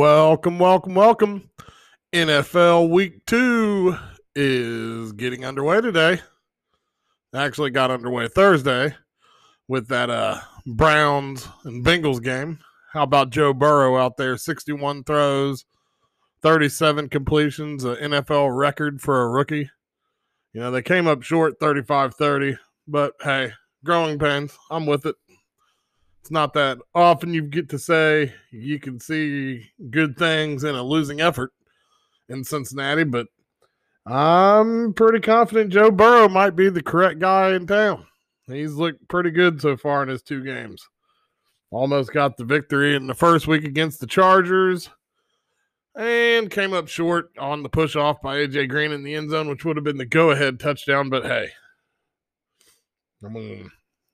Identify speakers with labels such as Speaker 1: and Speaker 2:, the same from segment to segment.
Speaker 1: Welcome, welcome, welcome. NFL Week 2 is getting underway today. Actually got underway Thursday with that uh Browns and Bengals game. How about Joe Burrow out there 61 throws, 37 completions, an NFL record for a rookie. You know, they came up short 35-30, but hey, growing pains. I'm with it it's not that often you get to say you can see good things in a losing effort in Cincinnati, but I'm pretty confident Joe Burrow might be the correct guy in town. He's looked pretty good so far in his two games. Almost got the victory in the first week against the Chargers and came up short on the push off by AJ Green in the end zone, which would have been the go ahead touchdown. But hey, I mean,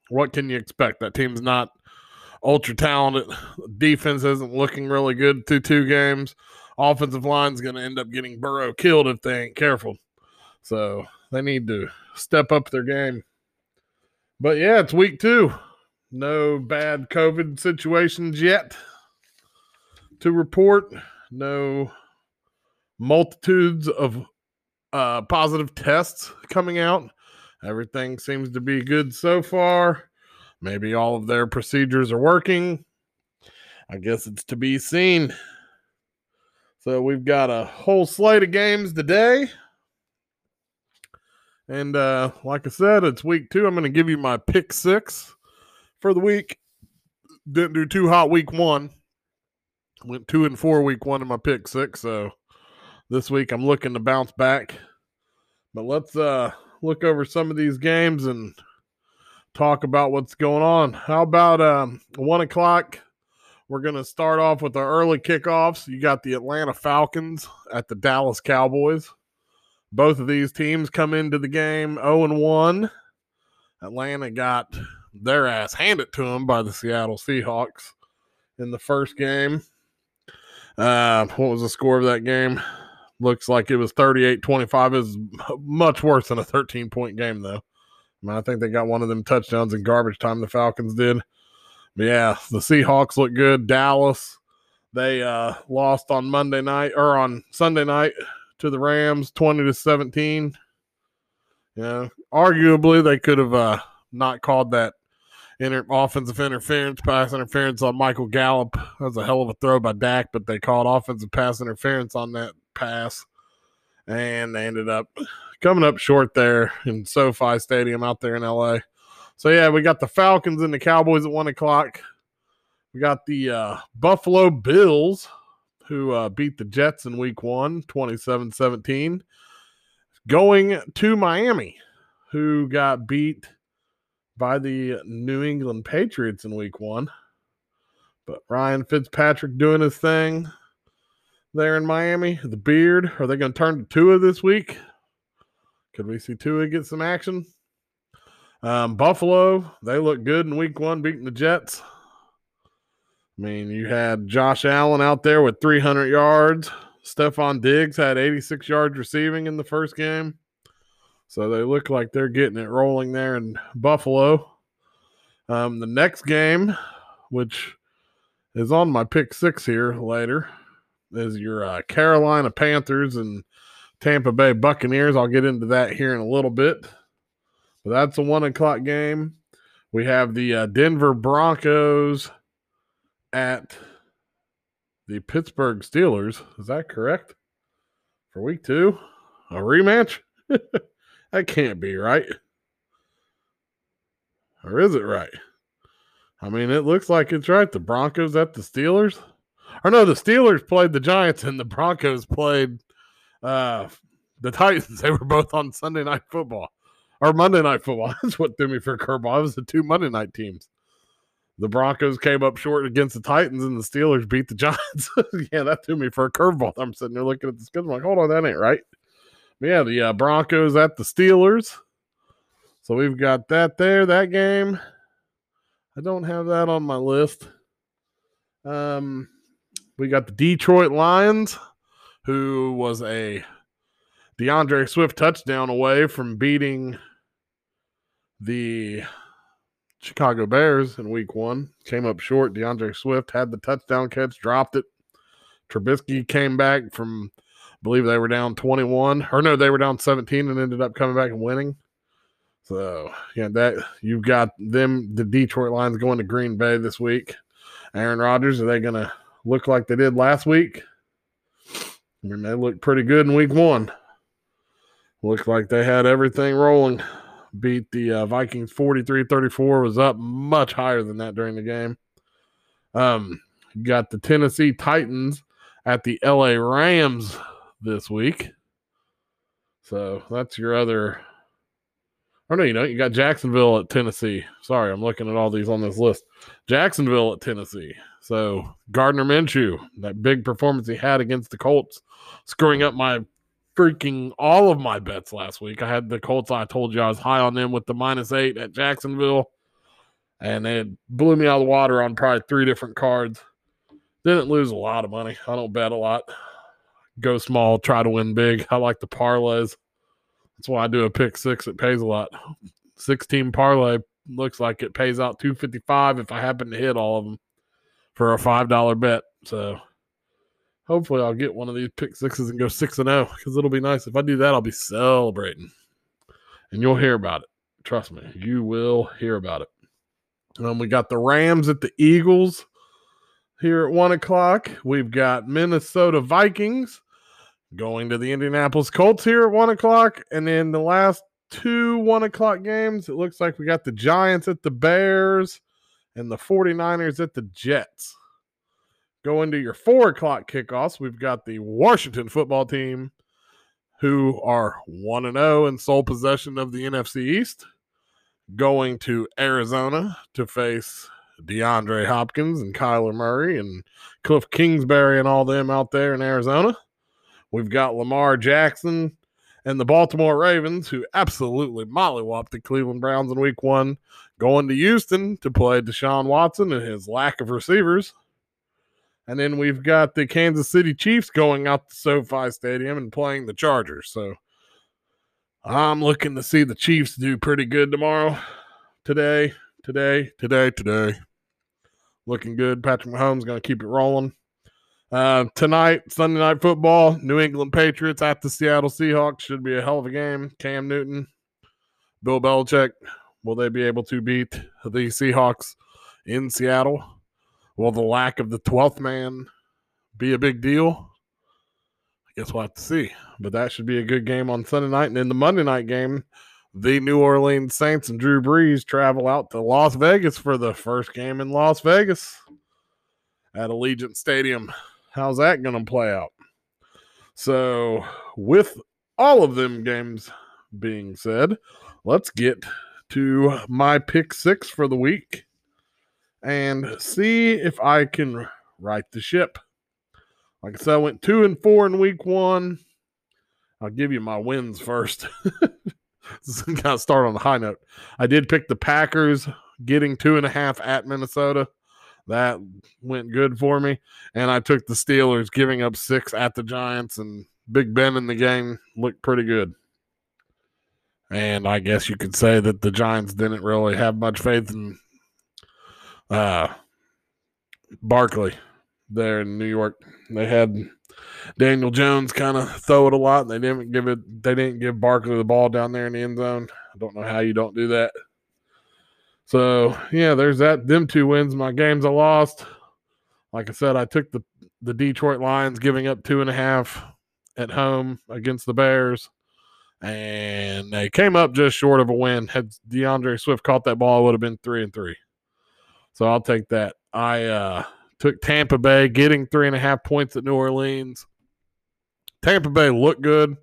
Speaker 1: what can you expect? That team's not ultra talented. Defense isn't looking really good through two games. Offensive line's going to end up getting Burrow killed if they ain't careful. So they need to step up their game. But yeah, it's week two. No bad COVID situations yet to report. No multitudes of uh, positive tests coming out. Everything seems to be good so far. Maybe all of their procedures are working. I guess it's to be seen. So we've got a whole slate of games today. And uh, like I said, it's week two. I'm going to give you my pick six for the week. Didn't do too hot week one. Went two and four week one in my pick six. So this week I'm looking to bounce back. But let's uh, look over some of these games and talk about what's going on. How about um, one o'clock? We're going to start off with our early kickoffs. You got the Atlanta Falcons at the Dallas Cowboys. Both of these teams come into the game 0 and 1. Atlanta got their ass handed to them by the Seattle Seahawks in the first game. Uh, what was the score of that game? Looks like it was 38 25. It was much worse than a 13 point game, though. I, mean, I think they got one of them touchdowns in garbage time. The Falcons did. But yeah, the Seahawks look good. Dallas, they uh, lost on Monday night or on Sunday night to the Rams, twenty to seventeen. Yeah, arguably they could have uh, not called that inter- offensive interference, pass interference on Michael Gallup. That was a hell of a throw by Dak, but they called offensive pass interference on that pass, and they ended up coming up short there in SoFi Stadium out there in LA. So yeah, we got the Falcons and the Cowboys at one o'clock. We got the uh, Buffalo Bills who uh, beat the Jets in week one, 27 17, going to Miami, who got beat by the New England Patriots in week one. But Ryan Fitzpatrick doing his thing there in Miami. The beard, are they going to turn to Tua this week? Could we see Tua get some action? Um, Buffalo, they look good in week one, beating the Jets. I mean, you had Josh Allen out there with 300 yards. Stefon Diggs had 86 yards receiving in the first game. So they look like they're getting it rolling there in Buffalo. Um, the next game, which is on my pick six here later, is your uh, Carolina Panthers and Tampa Bay Buccaneers. I'll get into that here in a little bit. But that's a one o'clock game. We have the uh, Denver Broncos at the Pittsburgh Steelers. Is that correct? For week two? A rematch? that can't be right. Or is it right? I mean, it looks like it's right. The Broncos at the Steelers. Or no, the Steelers played the Giants and the Broncos played uh, the Titans. They were both on Sunday Night Football or Monday Night Football. That's what threw me for a curveball. It was the two Monday night teams. The Broncos came up short against the Titans, and the Steelers beat the Giants. yeah, that threw me for a curveball. I'm sitting there looking at the schedule, like, hold on, that ain't right. But yeah, the uh, Broncos at the Steelers. So we've got that there, that game. I don't have that on my list. Um, we got the Detroit Lions who was a D'Andre Swift touchdown away from beating the Chicago Bears in week one. Came up short. D'Andre Swift had the touchdown catch, dropped it. Trubisky came back from, I believe they were down 21, or no, they were down 17 and ended up coming back and winning. So, yeah, that you've got them, the Detroit Lions going to Green Bay this week. Aaron Rodgers, are they going to look like they did last week? I mean, they looked pretty good in week one. Looked like they had everything rolling. Beat the uh, Vikings 43 34, was up much higher than that during the game. Um, got the Tennessee Titans at the LA Rams this week. So that's your other. Oh no, you know, you got Jacksonville at Tennessee. Sorry, I'm looking at all these on this list. Jacksonville at Tennessee. So Gardner Minshew, that big performance he had against the Colts, screwing up my freaking all of my bets last week. I had the Colts. I told you I was high on them with the minus eight at Jacksonville, and it blew me out of the water on probably three different cards. Didn't lose a lot of money. I don't bet a lot. Go small, try to win big. I like the parlays. That's why I do a pick six. It pays a lot. 16 parlay looks like it pays out 255 if I happen to hit all of them for a $5 bet. So hopefully I'll get one of these pick sixes and go 6 and 0 because it'll be nice. If I do that, I'll be celebrating. And you'll hear about it. Trust me, you will hear about it. Um, we got the Rams at the Eagles here at one o'clock. We've got Minnesota Vikings going to the Indianapolis Colts here at one o'clock. And then the last two one o'clock games, it looks like we got the Giants at the Bears and the 49ers at the Jets. Going to your four o'clock kickoffs, we've got the Washington football team who are 1 and 0 in sole possession of the NFC East, going to Arizona to face DeAndre Hopkins and Kyler Murray and Cliff Kingsbury and all them out there in Arizona. We've got Lamar Jackson and the Baltimore Ravens, who absolutely mollywopped the Cleveland Browns in week one, going to Houston to play Deshaun Watson and his lack of receivers. And then we've got the Kansas City Chiefs going out to SoFi Stadium and playing the Chargers. So I'm looking to see the Chiefs do pretty good tomorrow. Today, today, today, today. Looking good. Patrick Mahomes going to keep it rolling. Uh, tonight, Sunday night football, New England Patriots at the Seattle Seahawks should be a hell of a game. Cam Newton, Bill Belichick, will they be able to beat the Seahawks in Seattle? Will the lack of the 12th man be a big deal? I guess we'll have to see. But that should be a good game on Sunday night. And in the Monday night game, the New Orleans Saints and Drew Brees travel out to Las Vegas for the first game in Las Vegas at Allegiant Stadium. How's that going to play out? So, with all of them games being said, let's get to my pick six for the week and see if I can right the ship. Like I said, I went two and four in week one. I'll give you my wins first. kind of start on the high note. I did pick the Packers getting two and a half at Minnesota. That went good for me. And I took the Steelers giving up six at the Giants, and Big Ben in the game looked pretty good. And I guess you could say that the Giants didn't really have much faith in uh, Barkley there in New York. They had Daniel Jones kind of throw it a lot. And They didn't give it. They didn't give Barkley the ball down there in the end zone. I don't know how you don't do that. So yeah, there's that. Them two wins. My games I lost. Like I said, I took the the Detroit Lions giving up two and a half at home against the Bears, and they came up just short of a win. Had D'Andre Swift caught that ball, it would have been three and three. So I'll take that. I uh, took Tampa Bay getting three and a half points at New Orleans. Tampa Bay looked good,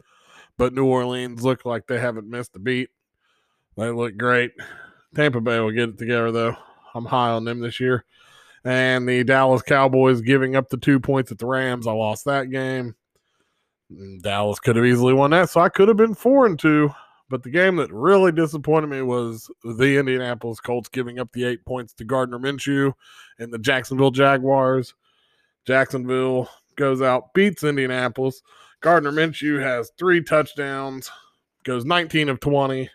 Speaker 1: but New Orleans looked like they haven't missed a beat. They look great. Tampa Bay will get it together, though. I'm high on them this year. And the Dallas Cowboys giving up the two points at the Rams. I lost that game. Dallas could have easily won that, so I could have been four and two. But the game that really disappointed me was the Indianapolis Colts giving up the eight points to Gardner Minshew and the Jacksonville Jaguars. Jacksonville goes out, beats Indianapolis. Gardner Minshew has three touchdowns, goes 19 of 20.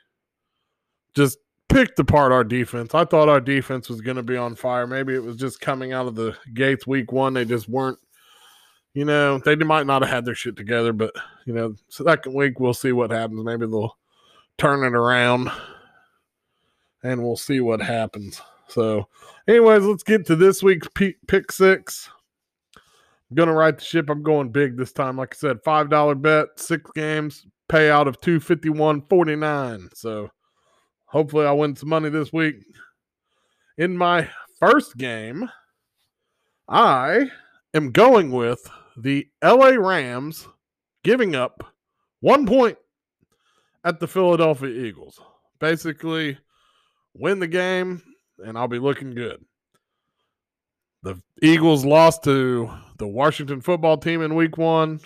Speaker 1: Just picked apart our defense. I thought our defense was going to be on fire. Maybe it was just coming out of the gates week one. They just weren't you know, they might not have had their shit together, but you know, second week we'll see what happens. Maybe they'll turn it around and we'll see what happens. So, anyways, let's get to this week's pick six. I'm gonna write the ship. I'm going big this time. Like I said, five dollar bet, six games, payout of two fifty one forty nine. So, hopefully, I win some money this week. In my first game, I am going with the LA Rams giving up one point at the Philadelphia Eagles. Basically, win the game, and I'll be looking good. The Eagles lost to the Washington football team in week one,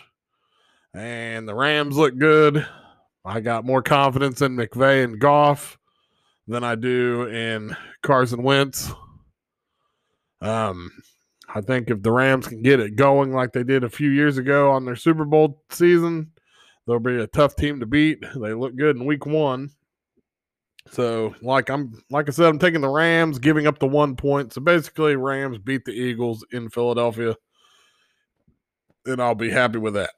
Speaker 1: and the Rams look good. I got more confidence in McVay and Goff than I do in Carson Wentz. Um, I think if the Rams can get it going like they did a few years ago on their Super Bowl season, they'll be a tough team to beat. They look good in week one. So, like I'm like I said, I'm taking the Rams, giving up the one point. So basically, Rams beat the Eagles in Philadelphia, and I'll be happy with that.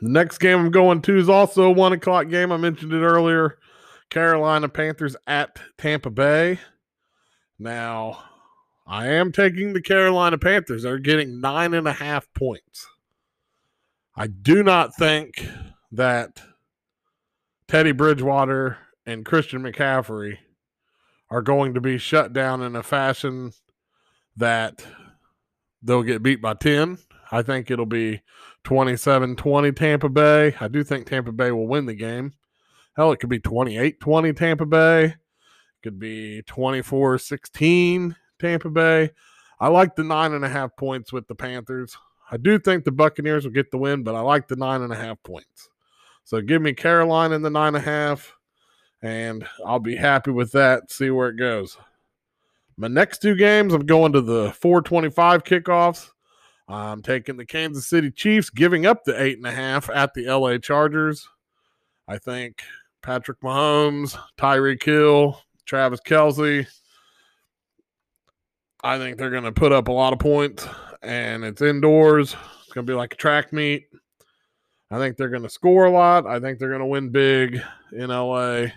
Speaker 1: The next game I'm going to is also a one o'clock game. I mentioned it earlier. Carolina Panthers at Tampa Bay. Now, I am taking the Carolina Panthers. They're getting nine and a half points. I do not think that Teddy Bridgewater and Christian McCaffrey are going to be shut down in a fashion that they'll get beat by 10. I think it'll be 27 20 Tampa Bay. I do think Tampa Bay will win the game. Hell, it could be 28 20 Tampa Bay. It could be 24 16 Tampa Bay. I like the nine and a half points with the Panthers. I do think the Buccaneers will get the win, but I like the nine and a half points. So give me Carolina in the nine and a half and I'll be happy with that. See where it goes. My next two games, I'm going to the 425 kickoffs. I'm taking the Kansas City Chiefs, giving up the eight and a half at the LA Chargers. I think Patrick Mahomes, Tyreek Hill, Travis Kelce. I think they're going to put up a lot of points, and it's indoors. It's going to be like a track meet. I think they're going to score a lot. I think they're going to win big in LA. I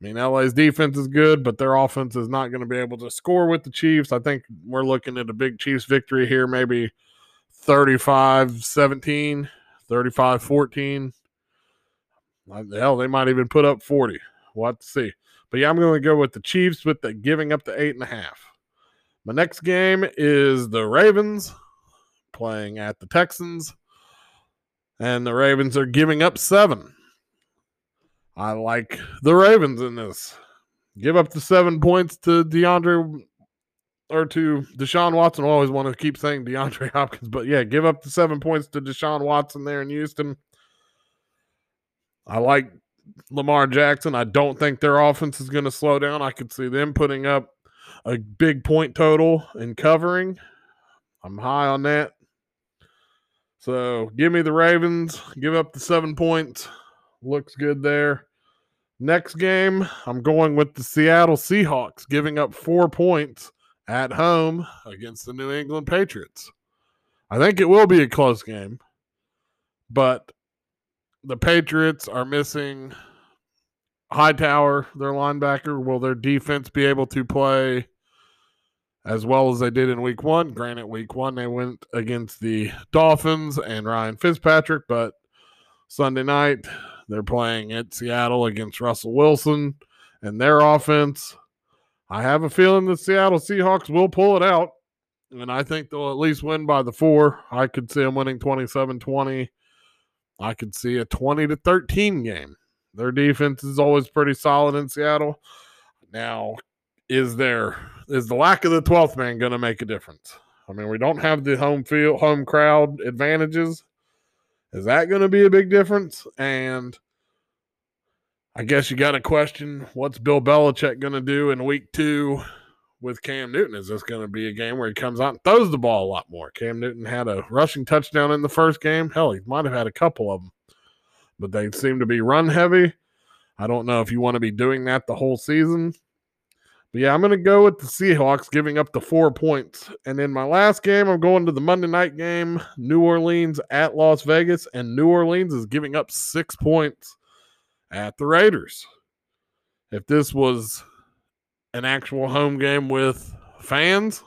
Speaker 1: mean, LA's defense is good, but their offense is not going to be able to score with the Chiefs. I think we're looking at a big Chiefs victory here, maybe 35 17, 35 14. Hell, they might even put up 40. We'll have to see. But yeah, I'm going to go with the Chiefs with the giving up the eight and a half. My next game is the Ravens playing at the Texans. And the Ravens are giving up seven. I like the Ravens in this. Give up the seven points to DeAndre or to Deshaun Watson. I always want to keep saying DeAndre Hopkins, but yeah, give up the seven points to Deshaun Watson there in Houston. I like Lamar Jackson. I don't think their offense is going to slow down. I could see them putting up a big point total and covering. I'm high on that. So give me the Ravens. Give up the seven points. Looks good there. Next game, I'm going with the Seattle Seahawks, giving up four points at home against the New England Patriots. I think it will be a close game, but the Patriots are missing Hightower, their linebacker. Will their defense be able to play as well as they did in week one? Granted, week one they went against the Dolphins and Ryan Fitzpatrick, but Sunday night they're playing at Seattle against Russell Wilson and their offense. I have a feeling the Seattle Seahawks will pull it out, and I think they'll at least win by the four. I could see them winning 27 20. I could see a 20 to 13 game. Their defense is always pretty solid in Seattle. Now, is there is the lack of the 12th man going to make a difference? I mean, we don't have the home field, home crowd advantages. Is that going to be a big difference? And I guess you got to question what's Bill Belichick going to do in week two with Cam Newton? Is this going to be a game where he comes out and throws the ball a lot more? Cam Newton had a rushing touchdown in the first game. Hell, he might have had a couple of them, but they seem to be run heavy. I don't know if you want to be doing that the whole season. But yeah, I'm going to go with the Seahawks giving up the four points. And in my last game, I'm going to the Monday night game, New Orleans at Las Vegas. And New Orleans is giving up six points at the Raiders. If this was an actual home game with fans,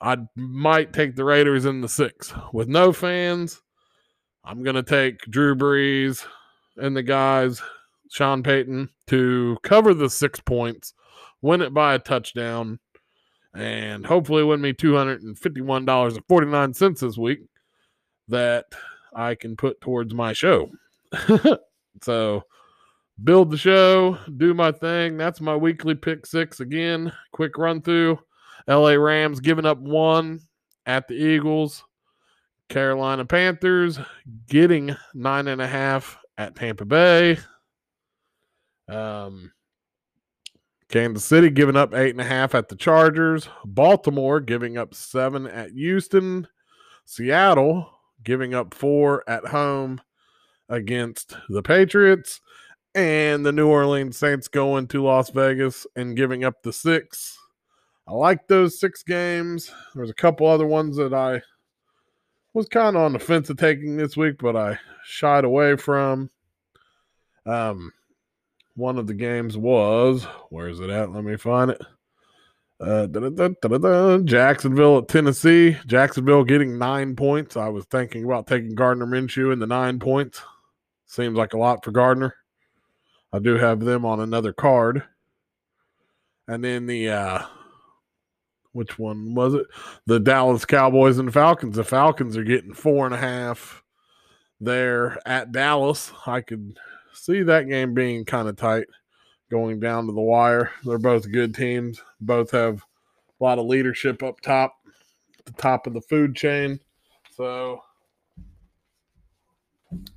Speaker 1: I might take the Raiders in the six. With no fans, I'm going to take Drew Brees and the guys, Sean Payton, to cover the six points, win it by a touchdown, and hopefully win me $251.49 this week that I can put towards my show. so build the show, do my thing. That's my weekly pick six again. Quick run through. LA Rams giving up one at the Eagles. Carolina Panthers getting nine and a half at Tampa Bay. Um, Kansas City giving up eight and a half at the Chargers. Baltimore giving up seven at Houston. Seattle giving up four at home against the Patriots. And the New Orleans Saints going to Las Vegas and giving up the six I like those six games. There's a couple other ones that I was kind of on the fence of taking this week, but I shied away from. Um, one of the games was where is it at? Let me find it. Uh, Jacksonville at Tennessee. Jacksonville getting nine points. I was thinking about taking Gardner Minshew in the nine points. Seems like a lot for Gardner. I do have them on another card. And then the uh, which one was it? The Dallas Cowboys and Falcons. The Falcons are getting four and a half there at Dallas. I could see that game being kind of tight going down to the wire. They're both good teams. Both have a lot of leadership up top, the top of the food chain. So,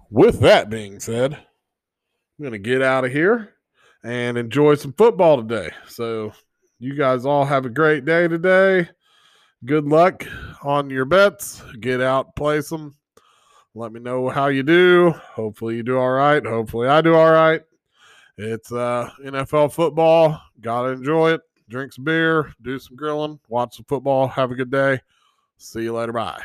Speaker 1: with that being said, I'm going to get out of here and enjoy some football today. So, you guys all have a great day today. Good luck on your bets. Get out, place them. Let me know how you do. Hopefully you do all right. Hopefully I do all right. It's uh, NFL football. Gotta enjoy it. Drink some beer, do some grilling, watch some football. Have a good day. See you later. Bye.